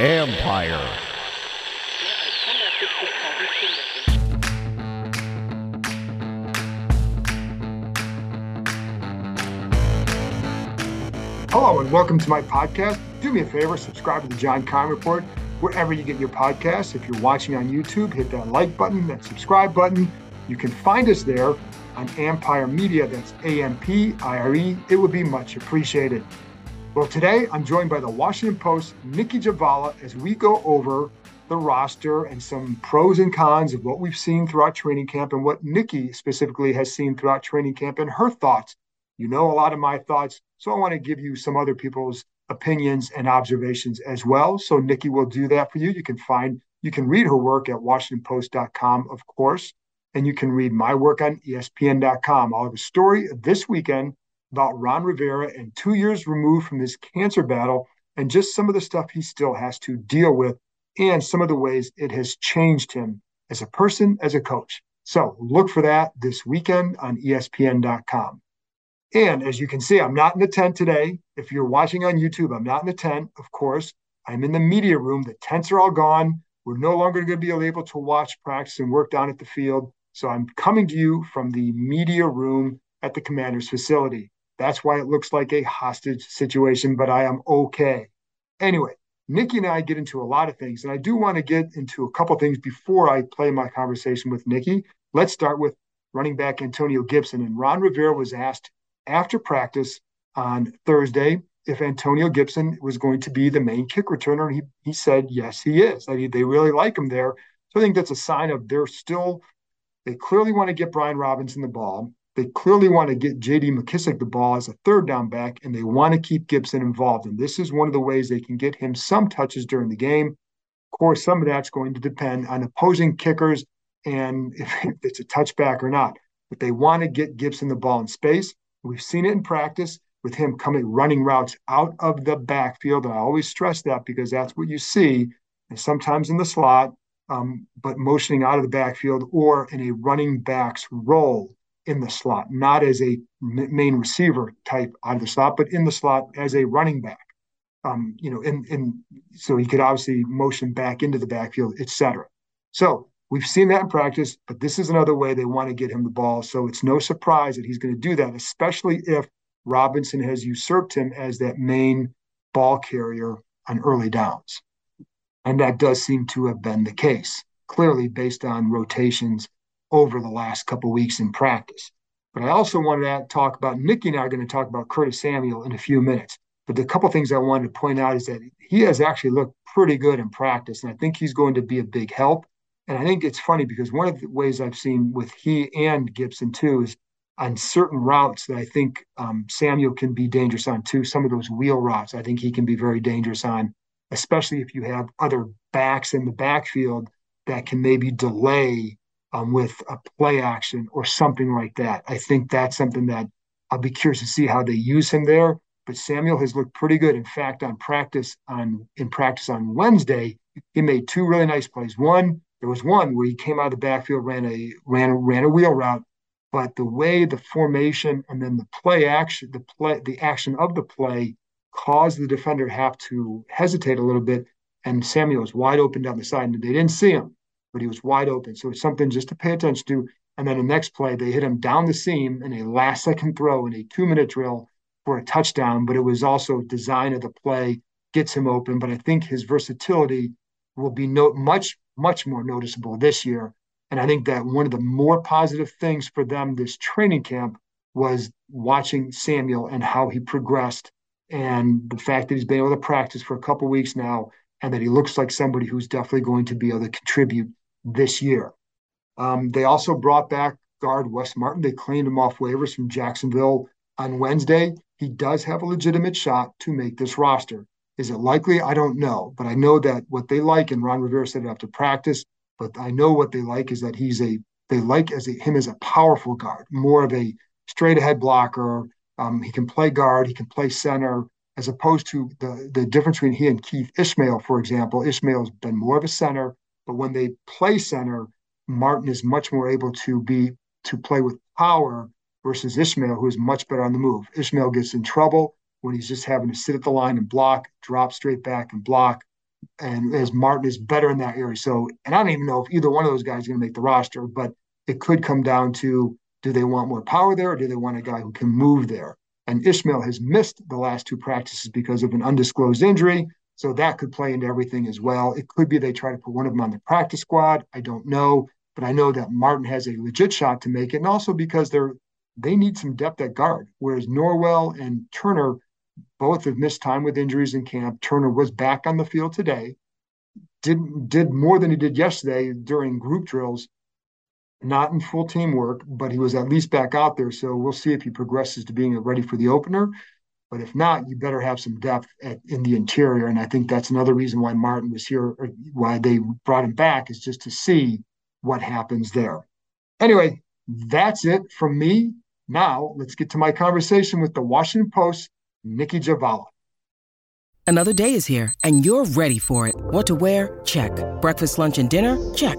Ampire. Hello and welcome to my podcast. Do me a favor, subscribe to the John Keim Report wherever you get your podcasts. If you're watching on YouTube, hit that like button, that subscribe button. You can find us there on Ampire Media. That's A M P I R E. It would be much appreciated. Well, today I'm joined by the Washington Post, Nikki Jhabvala, as we go over the roster and some pros and cons of what we've seen throughout training camp and what Nikki specifically has seen throughout training camp and her thoughts. You know a lot of my thoughts, so I want to give you some other people's opinions and observations as well. So Nikki will do that for you. You can find, you can read her work at WashingtonPost.com, of course and you can read my work on ESPN.com. I'll have a story this weekend about Ron Rivera and two years removed from his cancer battle and just some of the stuff he still has to deal with and some of the ways it has changed him as a person, as a coach. So look for that this weekend on ESPN.com. And as you can see, I'm not in the tent today. If you're watching on YouTube, I'm not in the tent, of course. I'm in the media room. The tents are all gone. We're no longer going to be able to watch practice and work down at the field. So I'm coming to you from the media room at the commander's facility. That's why it looks like a hostage situation, but I am okay. Anyway, Nikki and I get into a lot of things, and I do want to get into a couple things before I play my conversation with Nikki. Let's start with running back Antonio Gibson. And Ron Rivera was asked after practice on Thursday if Antonio Gibson was going to be the main kick returner. And he, he said, yes, he is. I mean, they really like him there. So I think that's a sign of they're still they clearly want to get Brian Robinson the ball. They clearly want to get JD McKissic the ball as a third down back, and they want to keep Gibson involved. And this is one of the ways they can get him some touches during the game. Of course, some of that's going to depend on opposing kickers and if it's a touchback or not. But they want to get Gibson the ball in space. We've seen it in practice with him coming running routes out of the backfield. And I always stress that because that's what you see. And sometimes in the slot, um, but motioning out of the backfield or in a running back's role in the slot, not as a main receiver type out of the slot, but in the slot as a running back. Um, you know, and and so he could obviously motion back into the backfield, etc. So we've seen that in practice, but this is another way they want to get him the ball. So it's no surprise that he's going to do that, especially if Robinson has usurped him as that main ball carrier on early downs. And that does seem to have been the case, clearly based on rotations over the last couple weeks in practice. But I also wanted to talk about Nikki and I are going to talk about Curtis Samuel in a few minutes. But the couple things I wanted to point out is that he has actually looked pretty good in practice, and I think he's going to be a big help. And I think it's funny because one of the ways I've seen with he and Gibson too is on certain routes that I think um, Samuel can be dangerous on too. Some of those wheel routes, I think he can be very dangerous on especially if you have other backs in the backfield that can maybe delay um, with a play action or something like that. I think that's something that I'll be curious to see how they use him there. But Samuel has looked pretty good. In fact, on practice on in practice on Wednesday, he made two really nice plays. One, there was one where he came out of the backfield, ran a ran a, ran a wheel route, but the way the formation and then the play action, the play the action of the play caused the defender to have to hesitate a little bit. And Samuel was wide open down the side, and they didn't see him, but he was wide open. So it's something just to pay attention to. And then the next play, they hit him down the seam in a last second throw in a two minute drill for a touchdown. But it was also design of the play gets him open. But I think his versatility will be no, much, much more noticeable this year. And I think that one of the more positive things for them this training camp was watching Samuel and how he progressed and the fact that he's been able to practice for a couple weeks now and that he looks like somebody who's definitely going to be able to contribute this year. Um, they also brought back guard Wes Martin. They cleaned him off waivers from Jacksonville on Wednesday. he does have a legitimate shot to make this roster. Is it likely? I don't know, but I know that what they like, and Ron Rivera said after practice, but I know what they like is that he's a they like as a, him as a powerful guard, more of a straight ahead blocker. Um, he can play guard, he can play center, as opposed to the the difference between he and Keith Ismael, for example. Ismael's been more of a center, but when they play center, Martin is much more able to be to play with power versus Ismael, who is much better on the move. Ismael gets in trouble when he's just having to sit at the line and block, drop straight back and block. And as Martin is better in that area. So, and I don't even know if either one of those guys is going to make the roster, but it could come down to do they want more power there or do they want a guy who can move there? And Ismael has missed the last two practices because of an undisclosed injury. So that could play into everything as well. It could be they try to put one of them on the practice squad. I don't know. But I know that Martin has a legit shot to make it. And also because they're they need some depth at guard. Whereas Norwell and Turner both have missed time with injuries in camp. Turner was back on the field today, did did more than he did yesterday during group drills, not in full team work, but he was at least back out there. So we'll see if he progresses to being ready for the opener. But if not, you better have some depth at, in the interior. And I think that's another reason why Martin was here, or why they brought him back, is just to see what happens there. Anyway, that's it from me. Now, let's get to my conversation with the Washington Post, Nikki Jhabvala. Another day is here, and you're ready for it. What to wear? Check. Breakfast, lunch, and dinner? Check.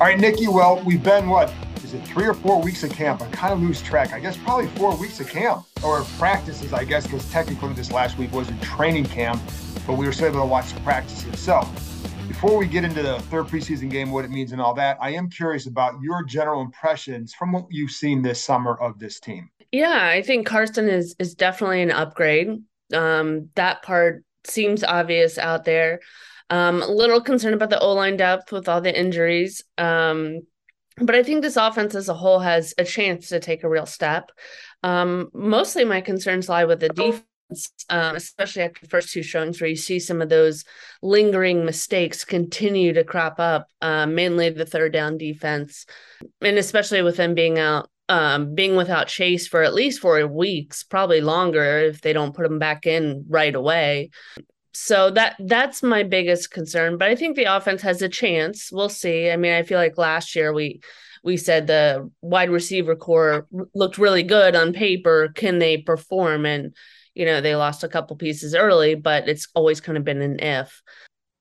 All right, Nikki. well, we've been, what, is it three or four weeks of camp? I kind of lose track. I guess probably four weeks of camp or practices, I guess, because technically this last week was a training camp, but we were still able to watch the practices. So before we get into the third preseason game, what it means and all that, I am curious about your general impressions from what you've seen this summer of this team. Yeah, I think Carson is is definitely an upgrade. Um, that part seems obvious out there. Um, a little concerned about the O line depth with all the injuries. Um, but I think this offense as a whole has a chance to take a real step. Um, mostly my concerns lie with the defense um, especially after the first two showings where you see some of those lingering mistakes continue to crop up, uh, mainly the third down defense, and especially with them being out, um, being without Chase for at least four weeks, probably longer if they don't put him back in right away. So that that's my biggest concern. But I think the offense has a chance. We'll see. I mean, I feel like last year we we said the wide receiver core looked really good on paper. Can they perform? And you know, they lost a couple pieces early, but it's always kind of been an if.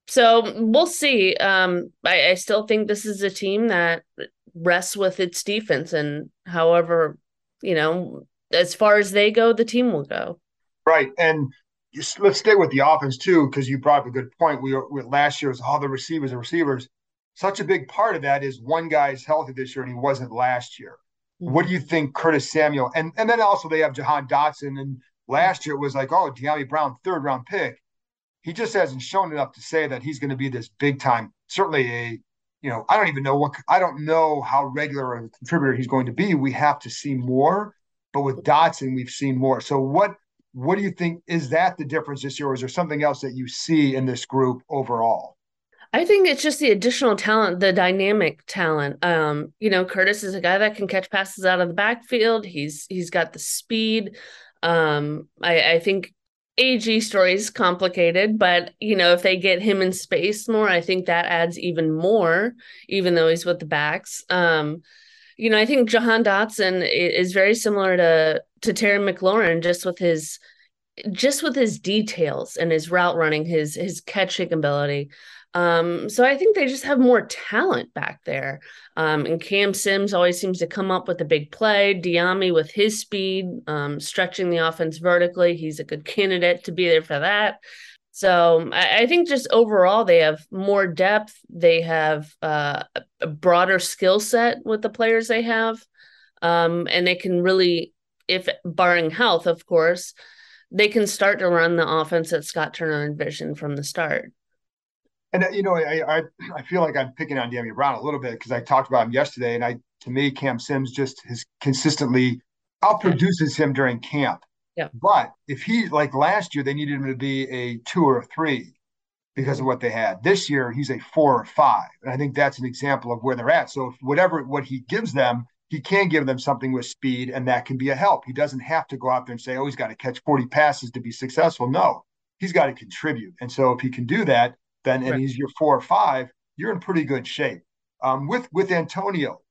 So we'll see. Um, I, I still think this is a team that rests with its defense, and however, you know, as far as they go, the team will go. Right, and just, let's stay with the offense too, because you brought up a good point. We were we, last year was all the receivers and receivers. Such a big part of that is one guy's healthy this year, and he wasn't last year. Mm-hmm. What do you think, Curtis Samuel, and and then also they have Jahan Dotson, and Last year it was like, oh, Dyami Brown, third round pick. He just hasn't shown enough to say that he's going to be this big time. Certainly a, you know, I don't even know what I don't know how regular a contributor he's going to be. We have to see more. But with Dotson, we've seen more. So what what do you think is that the difference this year, or is there something else that you see in this group overall? I think it's just the additional talent, the dynamic talent. Um, you know, Curtis is a guy that can catch passes out of the backfield. He's he's got the speed. Um, I, I think AG story is complicated, but you know, if they get him in space more, I think that adds even more, even though he's with the backs. Um, you know, I think Jahan Dotson is very similar to to Terry McLaurin, just with his just with his details and his route running, his his catching ability. Um, so I think they just have more talent back there. Um, and Cam Sims always seems to come up with a big play. Dyami with his speed, um, stretching the offense vertically, he's a good candidate to be there for that. So I, I think just overall they have more depth. They have uh, a broader skill set with the players they have, um, and they can really, if barring health, of course, they can start to run the offense that Scott Turner envisioned from the start. And uh, you know, I I, I feel like I'm picking on Dyami Brown a little bit because I talked about him yesterday, and I to me Cam Sims just has consistently outproduces him during camp. Yeah. But if he like last year, they needed him to be a two or a three because of what they had. This year, he's a four or five, and I think that's an example of where they're at. So if whatever what he gives them, he can give them something with speed, and that can be a help. He doesn't have to go out there and say, "Oh, he's got to catch forty passes to be successful." No, he's got to contribute, and so if he can do that, then right. and he's your four or five, you're in pretty good shape. Um, with with Antonio,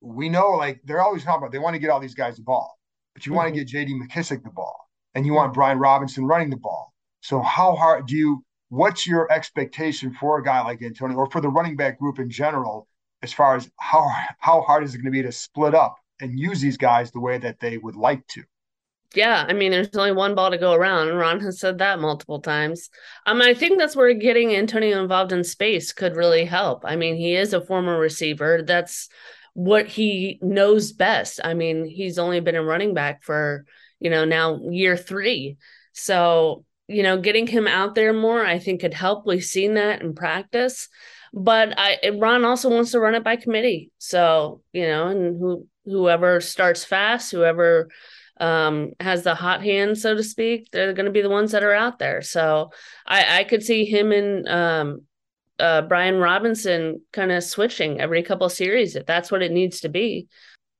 we know like they're always talking about they want to get all these guys the ball, but you mm-hmm. want to get J.D. McKissic the ball, and you want Brian Robinson running the ball. So how hard do you? What's your expectation for a guy like Antonio, or for the running back group in general, as far as how how hard is it going to be to split up and use these guys the way that they would like to? Yeah, I mean, there's only one ball to go around, Ron has said that multiple times. Um, I think that's where getting Antonio involved in space could really help. I mean, he is a former receiver. That's what he knows best. I mean, he's only been a running back for, you know, now year three. So, you know, getting him out there more, I think could help. We've seen that in practice. But I Ron also wants to run it by committee. So, you know, and who whoever starts fast, whoever um, has the hot hand, so to speak, they're going to be the ones that are out there. So I, I could see him and um, uh, Brian Robinson kind of switching every couple series if that's what it needs to be.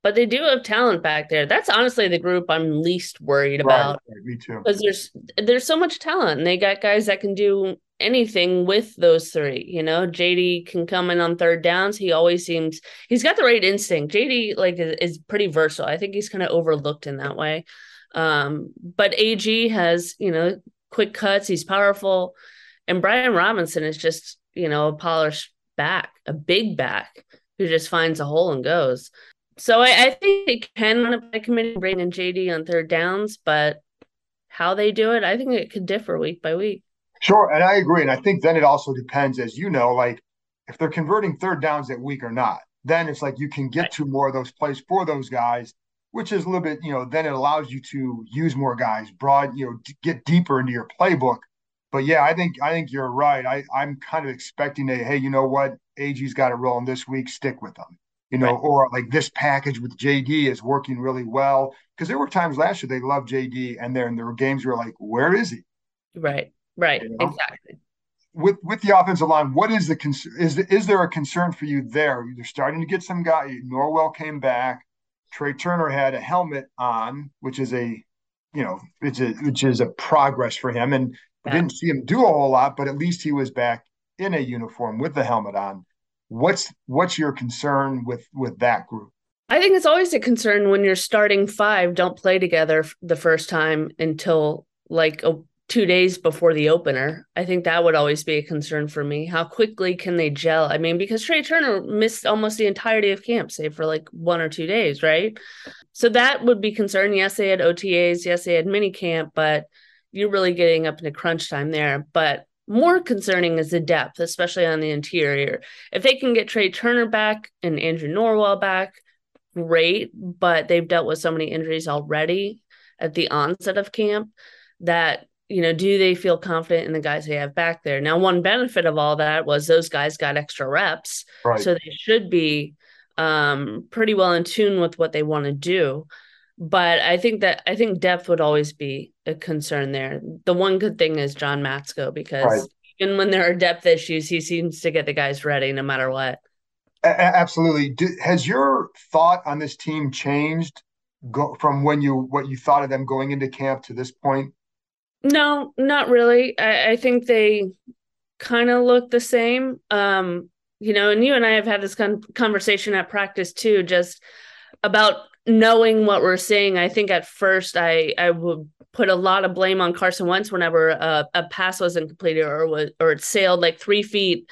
But they do have talent back there. That's honestly the group I'm least worried about. Right, me too. Because there's there's so much talent, and they got guys that can do anything with those three. You know, JD can come in on third downs. He always seems he's got the right instinct. JD like is, is pretty versatile. I think he's kind of overlooked in that way. Um, but AG has you know quick cuts. He's powerful, and Brian Robinson is just you know a polished back, a big back who just finds a hole and goes. So I, I think they can run it by committee, bring in JD on third downs, but how they do it, I think it could differ week by week. Sure, and I agree. And I think then it also depends, as you know, like if they're converting third downs that week or not. Then it's like you can get right. to more of those plays for those guys, which is a little bit, you know, then it allows you to use more guys, broad, you know, get deeper into your playbook. But yeah, I think I think you're right. I I'm kind of expecting a hey, you know what, AG's got it rolling this week, stick with them. You know, right. or like this package with JD is working really well because there were times last year they loved JD, and then there were games where like, where is he? Right. Right. You know? Exactly. With with the offensive line, what is the concern? Is is there a concern for you there? You're starting to get some guy. Norwell came back. Trai Turner had a helmet on, which is a, you know, it's a which is a progress for him. And yeah. didn't see him do a whole lot, but at least he was back in a uniform with the helmet on. What's what's your concern with with that group? I think it's always a concern when you're starting five don't play together the first time until like a two days before the opener. I think that would always be a concern for me. How quickly can they gel? I mean, because Trai Turner missed almost the entirety of camp, save for like one or two days, right? So that would be concern. Yes, they had OTAs. Yes, they had mini camp, but you're really getting up into crunch time there. But more concerning is the depth, especially on the interior. If they can get Trai Turner back and Andrew Norwell back, great. But they've dealt with so many injuries already at the onset of camp that you know, do they feel confident in the guys they have back there? Now, one benefit of all that was those guys got extra reps, right. so they should be um, pretty well in tune with what they want to do. But I think that I think depth would always be a concern there. The one good thing is John Matsko because right. even when there are depth issues, he seems to get the guys ready no matter what. A- absolutely. Do, has your thought on this team changed go, from when you what you thought of them going into camp to this point? No, not really. I, I think they kind of look the same. Um, you know, and you and I have had this con- conversation at practice too, just about knowing what we're seeing. I think at first I I would put a lot of blame on Carson Wentz whenever a, a pass wasn't completed or was or it sailed like three feet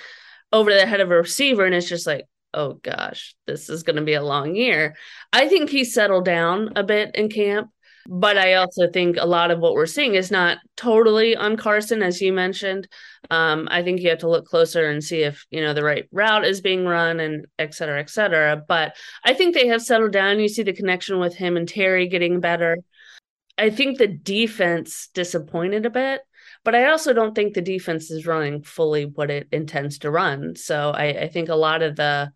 over the head of a receiver, and it's just like, oh gosh, this is going to be a long year. I think he settled down a bit in camp. But I also think a lot of what we're seeing is not totally on Carson, as you mentioned. Um, I think you have to look closer and see if you know the right route is being run and et cetera, et cetera. But I think they have settled down. You see the connection with him and Terry getting better. I think the defense disappointed a bit, but I also don't think the defense is running fully what it intends to run. So I, I think a lot of the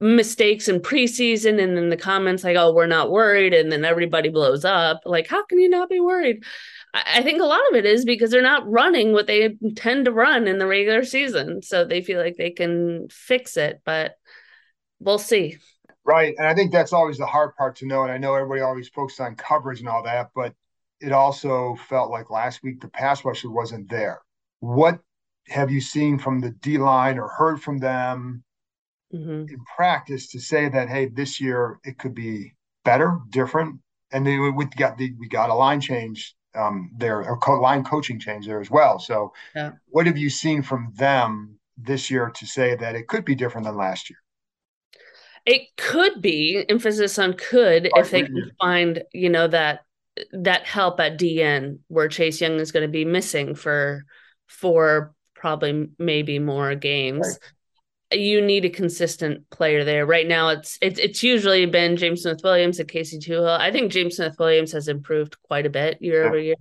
mistakes in preseason and then the comments like, oh, we're not worried, and then everybody blows up. Like, how can you not be worried? I think a lot of it is because they're not running what they tend to run in the regular season. So they feel like they can fix it, but we'll see. Right. And I think that's always the hard part to know. And I know everybody always focuses on coverage and all that, but it also felt like last week the pass rusher wasn't there. What have you seen from the D line or heard from them mm-hmm. in practice to say that, hey, this year it could be better, different? And then we got the, we got a line change um, there, a co- line coaching change there as well. So, yeah. what have you seen from them this year to say that it could be different than last year? It could be emphasis on could if they can find, you know, that that help at DE where Chase Young is going to be missing for for probably maybe more games. Right. You need a consistent player there. Right now, it's it's it's usually been James Smith Williams and Casey Toohill. I think James Smith Williams has improved quite a bit year yeah. over year.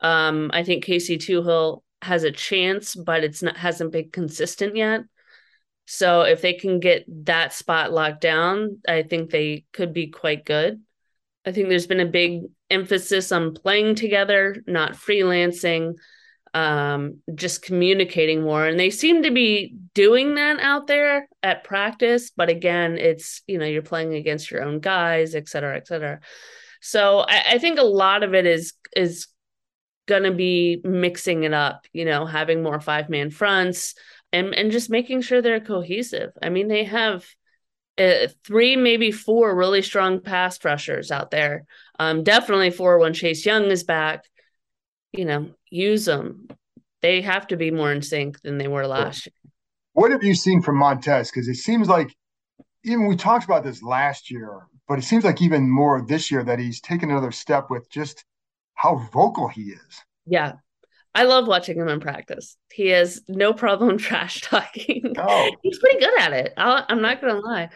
Um, I think Casey Toohill has a chance, but it's not hasn't been consistent yet. So if they can get that spot locked down, I think they could be quite good. I think there's been a big emphasis on playing together, not freelancing, um, just communicating more. And they seem to be doing that out there at practice. But again, it's, you know, you're playing against your own guys, et cetera, et cetera. So I, I think a lot of it is is gonna be mixing it up, you know, having more five man fronts, and and just making sure they're cohesive. I mean, they have uh, three, maybe four really strong pass rushers out there. Um, definitely four when Chase Young is back. You know, use them. They have to be more in sync than they were last year. What have you seen from Montez? Because it seems like even we talked about this last year, but it seems like even more this year that he's taken another step with just how vocal he is. Yeah, I love watching him in practice. He has no problem trash talking. Oh. he's pretty good at it. i am not gonna lie.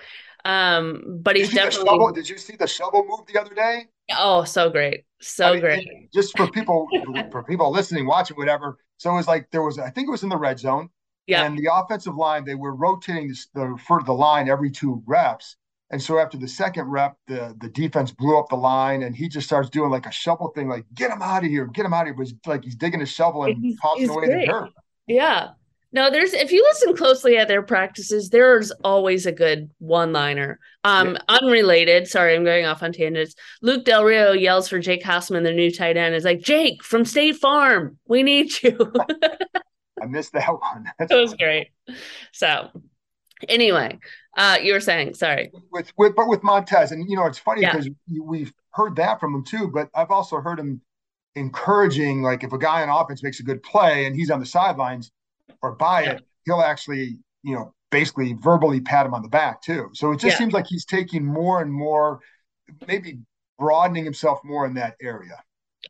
Um, but he's definitely. Shovel, did you see the shovel move the other day? Oh, so great, so I mean, great. Just for people, for people listening, watching, whatever. So it was like there was, I think it was in the red zone. Yeah. And the offensive line, they were rotating the, for the line every two reps. And so after the second rep, the the defense blew up the line, and he just starts doing like a shovel thing, like "Get him out of here, get him out of here!" But it's like he's digging a shovel and he's, tossing he's away great. the dirt. Yeah. No, there's if you listen closely at their practices, there's always a good one-liner. Um, yeah. unrelated. Sorry, I'm going off on tangents. Luke Del Rio yells for Jake Hausman, the new tight end. Is like Jake from State Farm. We need you. I missed that one. That's it was great. So, anyway, uh, you were saying, sorry. With, with but with Montez, and you know, it's funny because yeah. we've heard that from him too, but I've also heard him encouraging, like if a guy on offense makes a good play and he's on the sidelines or by yeah. it, he'll actually, you know, basically verbally pat him on the back too. So it just yeah. seems like he's taking more and more, maybe broadening himself more in that area.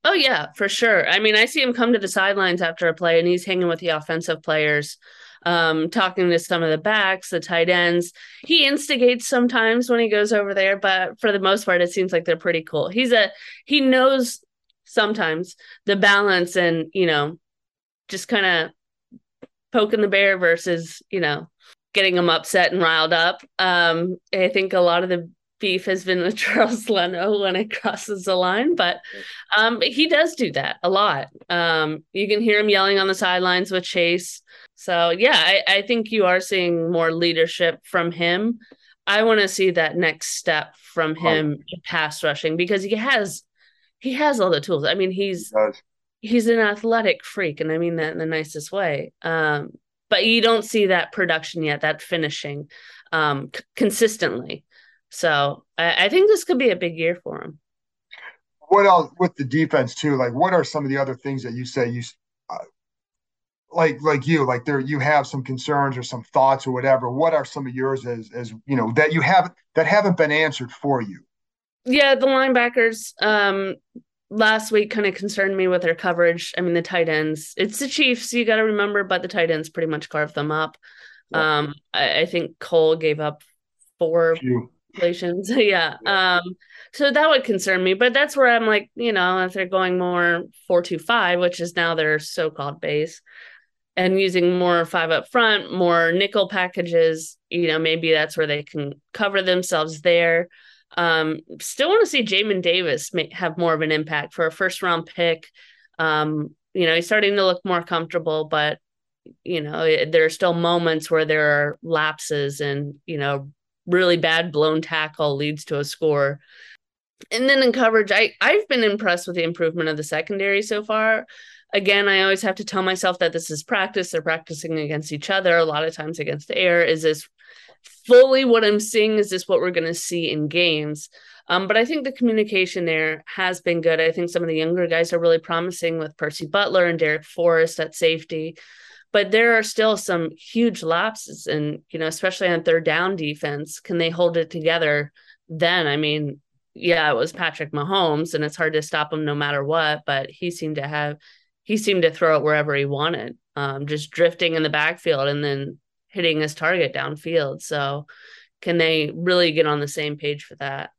Oh yeah, for sure. I mean, I see him come to the sidelines after a play and he's hanging with the offensive players um, talking to some of the backs, the tight ends. He instigates sometimes when he goes over there, but for the most part, it seems like they're pretty cool. He's a he knows sometimes the balance and you know just kind of poking the bear versus you know getting them upset and riled up. Um, I think a lot of the beef has been with Charles Leno when it crosses the line, but um, he does do that a lot. Um, you can hear him yelling on the sidelines with Chase. So yeah, I, I think you are seeing more leadership from him. I want to see that next step from him oh. pass rushing because he has he has all the tools. I mean, he's he he's an athletic freak, and I mean that in the nicest way. Um, but you don't see that production yet, that finishing um, c- consistently. So I, I think this could be a big year for him. What else with the defense too? Like, what are some of the other things that you say you uh, like like you like there you have some concerns or some thoughts or whatever what are some of yours as as you know that you have that haven't been answered for you yeah the linebackers um last week kind of concerned me with their coverage i mean the tight ends it's the chiefs you got to remember but the tight ends pretty much carved them up yeah. um I, I, think cole gave up four Congratulations. yeah. Um, so that would concern me, but that's where I'm like, you know, if they're going more four two five, which is now their so-called base, and using more five up front, more nickel packages, you know, maybe that's where they can cover themselves there. Um, still want to see Jamin Davis may have more of an impact for a first round pick. Um, you know, he's starting to look more comfortable, but you know, there are still moments where there are lapses and, you know, really bad blown tackle leads to a score. And then in coverage, I I've been impressed with the improvement of the secondary so far. Again, I always have to tell myself that this is practice. They're practicing against each other, a lot of times against the air. Is this fully what I'm seeing? Is this what we're going to see in games? Um, but I think the communication there has been good. I think some of the younger guys are really promising with Percy Butler and Darrick Forrest at safety but there are still some huge lapses and you know especially on third down defense. Can they hold it together then? I mean yeah it was patrick mahomes and it's hard to stop him no matter what but he seemed to have he seemed to throw it wherever he wanted um, just drifting in the backfield and then hitting his target downfield. So can they really get on the same page for that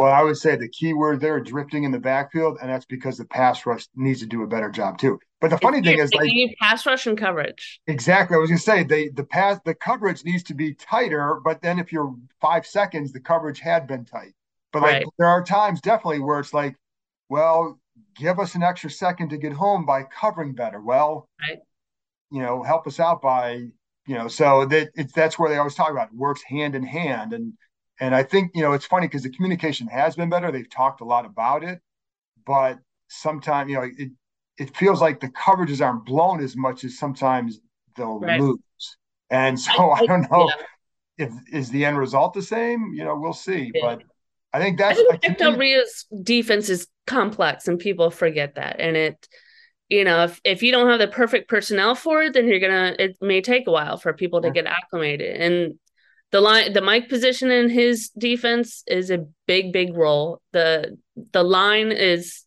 well, I would say the key word there, drifting in the backfield, and that's because the pass rush needs to do a better job too. But the funny thing is, like need pass rush and coverage. Exactly. I was going to say they the pass the coverage needs to be tighter, but then if you're five seconds, the coverage had been tight. But like right. there are times definitely where it's like, well, give us an extra second to get home by covering better. Well, right. you know, help us out by you know. So that it's that's where they always talk about it works hand in hand and and I think, you know, it's funny because the communication has been better. They've talked a lot about it, but sometimes, you know, it, it feels like the coverages aren't blown as much as sometimes they'll right. lose. And so I, I, don't know yeah. if is the end result the same. You know, we'll see. Yeah. But I think that's I think Del Rio's defense is complex and people forget that. And it, you know, if, if you don't have the perfect personnel for it, then you're gonna it may take a while for people to get acclimated. And the line the Mike position in his defense is a big big role. The the line is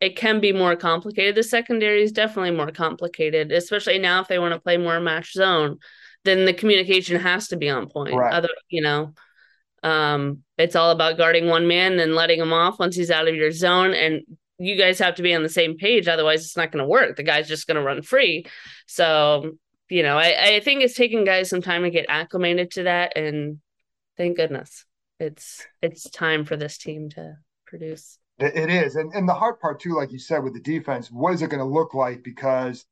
it can be more complicated. The secondary is definitely more complicated especially now if they want to play more match zone then the communication has to be on point. Right. other you know um it's all about guarding one man and letting him off once he's out of your zone and you guys have to be on the same page otherwise it's not going to work. The guy's just going to run free. So you know, I, I think it's taking guys some time to get acclimated to that. And thank goodness it's it's time for this team to produce. It is. And and the hard part too, like you said, with the defense, what is it going to look like? Because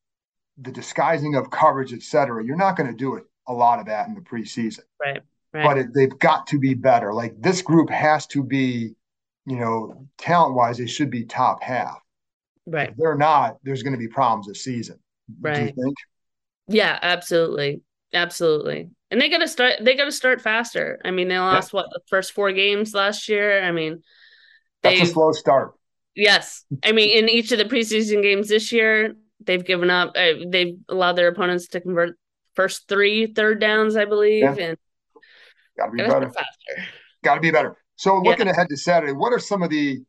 the disguising of coverage, et cetera, you're not going to do it a lot of that in the preseason. Right. right. But it, they've got to be better. Like this group has to be, you know, talent wise, they should be top half. Right. If they're not, there's going to be problems this season. Right. Yeah, absolutely. Absolutely. And they got to start they got to start faster. I mean, they lost yeah. what the first four games last year. I mean, that's a slow start. Yes. I mean, in each of the preseason games this year, they've given up uh, they've allowed their opponents to convert first three third downs, I believe, yeah. and got to be better. Faster. Got to be better. So looking yeah. ahead to Saturday, what are some of the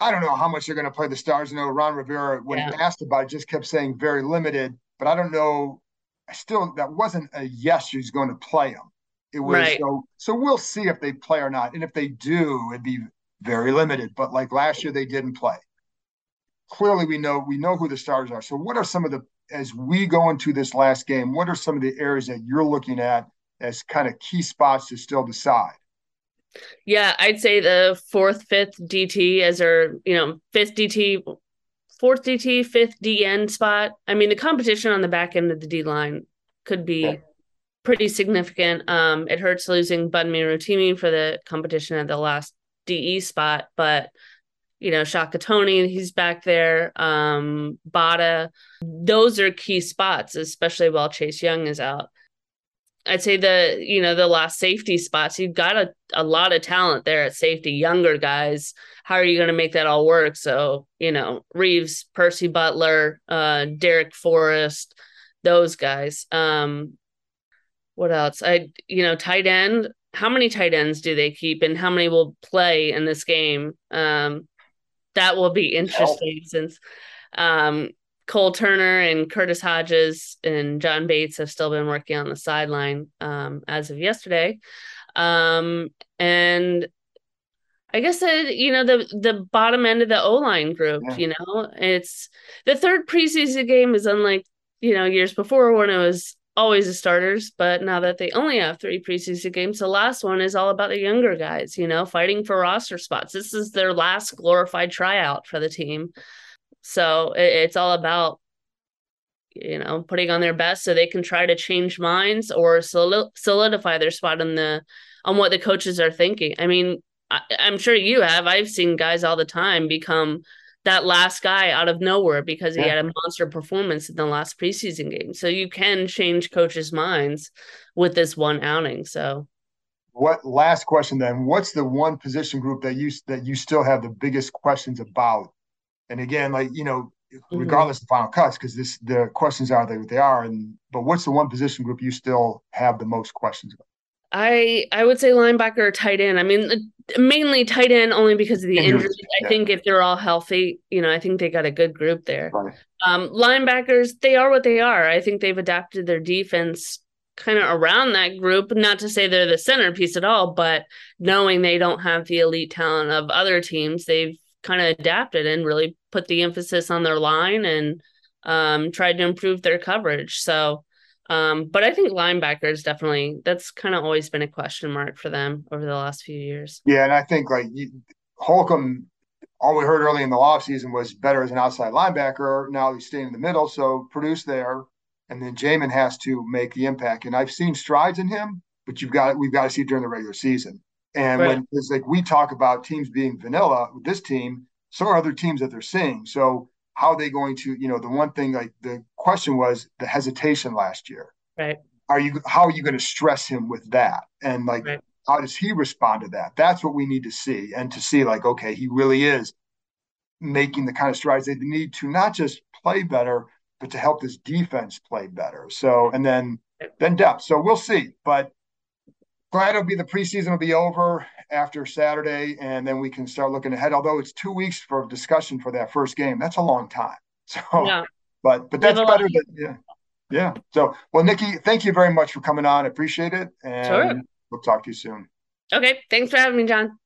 I don't know how much they're going to play the Stars. You know Ron Rivera, when yeah. asked about it, just kept saying very limited but I don't know. I still that wasn't a yes. She's going to play them. It was right. so. So we'll see if they play or not, and if they do, it'd be very limited. But like last year, they didn't play. Clearly, we know we know who the stars are. So what are some of the as we go into this last game? What are some of the areas that you're looking at as kind of key spots to still decide? Yeah, I'd say the fourth, fifth DT as our, you know, fifth DT fourth DT, fifth DE spot. I mean, the competition on the back end of the D line could be yeah. pretty significant. Um, it hurts losing Bunmi Rotimi for the competition at the last DE spot, but you know, Shaka Toney, he's back there. Um, Bada, those are key spots, especially while Chase Young is out. I'd say the you know the last safety spots you've got a, a lot of talent there at safety younger guys. How are you going to make that all work? So you know Reaves Percy Butler uh Darrick Forrest those guys. Um what else? I you know tight end how many tight ends do they keep and how many will play in this game? Um that will be interesting since um Cole Turner and Curtis Hodges and John Bates have still been working on the sideline um, as of yesterday. Um, and I guess that you know the the bottom end of the O line group. Yeah. You know, it's the third preseason game is unlike you know years before when it was always the starters. But now that they only have three preseason games, the last one is all about the younger guys. You know, fighting for roster spots. This is their last glorified tryout for the team, so it, it's all about you know putting on their best so they can try to change minds or solidify their spot in the on what the coaches are thinking. I mean, I, I'm sure you have. I've seen guys all the time become that last guy out of nowhere because he yeah. had a monster performance in the last preseason game. So you can change coaches' minds with this one outing. So what last question then? What's the one position group that you that you still have the biggest questions about? And again, like you know, mm-hmm. regardless of final cuts, because this the questions are they what they are. And but what's the one position group you still have the most questions about? I I would say linebacker or tight end. I mean, mainly tight end only because of the injuries. injuries. I yeah. think if they're all healthy, you know, I think they got a good group there. Right. Um, linebackers, they are what they are. I think they've adapted their defense kind of around that group. Not to say they're the centerpiece at all, but knowing they don't have the elite talent of other teams, they've kind of adapted and really put the emphasis on their line and um, tried to improve their coverage. So um, but I think linebackers definitely that's kind of always been a question mark for them over the last few years. Yeah, and I think like you, Holcomb, all we heard early in the offseason was better as an outside linebacker. Now he's staying in the middle, so produce there, and then Jamin has to make the impact. And I've seen strides in him, but you've got we've got to see it during the regular season. And right. when it's like we talk about teams being vanilla with this team, so are other teams that they're seeing. So how are they going to, you know, the one thing like the question was the hesitation last year. Right. Are you how are you going to stress him with that? And like right. how does he respond to that? That's what we need to see. And to see like, okay, he really is making the kind of strides they need to not just play better, but to help this defense play better. So and then then depth. So we'll see. But glad it'll be the preseason will be over after Saturday, and then we can start looking ahead. Although it's two weeks for discussion for that first game, that's a long time. So, yeah. but but that's better than yeah, yeah. So, well, Nikki, thank you very much for coming on. I appreciate it, and sure. we'll talk to you soon. Okay, thanks for having me, John.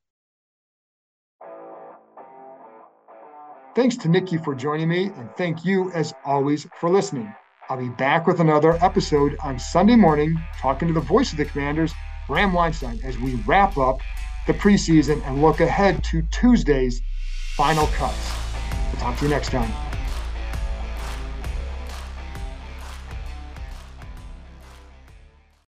Thanks to Nikki for joining me, and thank you, as always, for listening. I'll be back with another episode on Sunday morning, talking to the voice of the Commanders, Bram Weinstein, as we wrap up the preseason and look ahead to Tuesday's final cuts. We'll talk to you next time.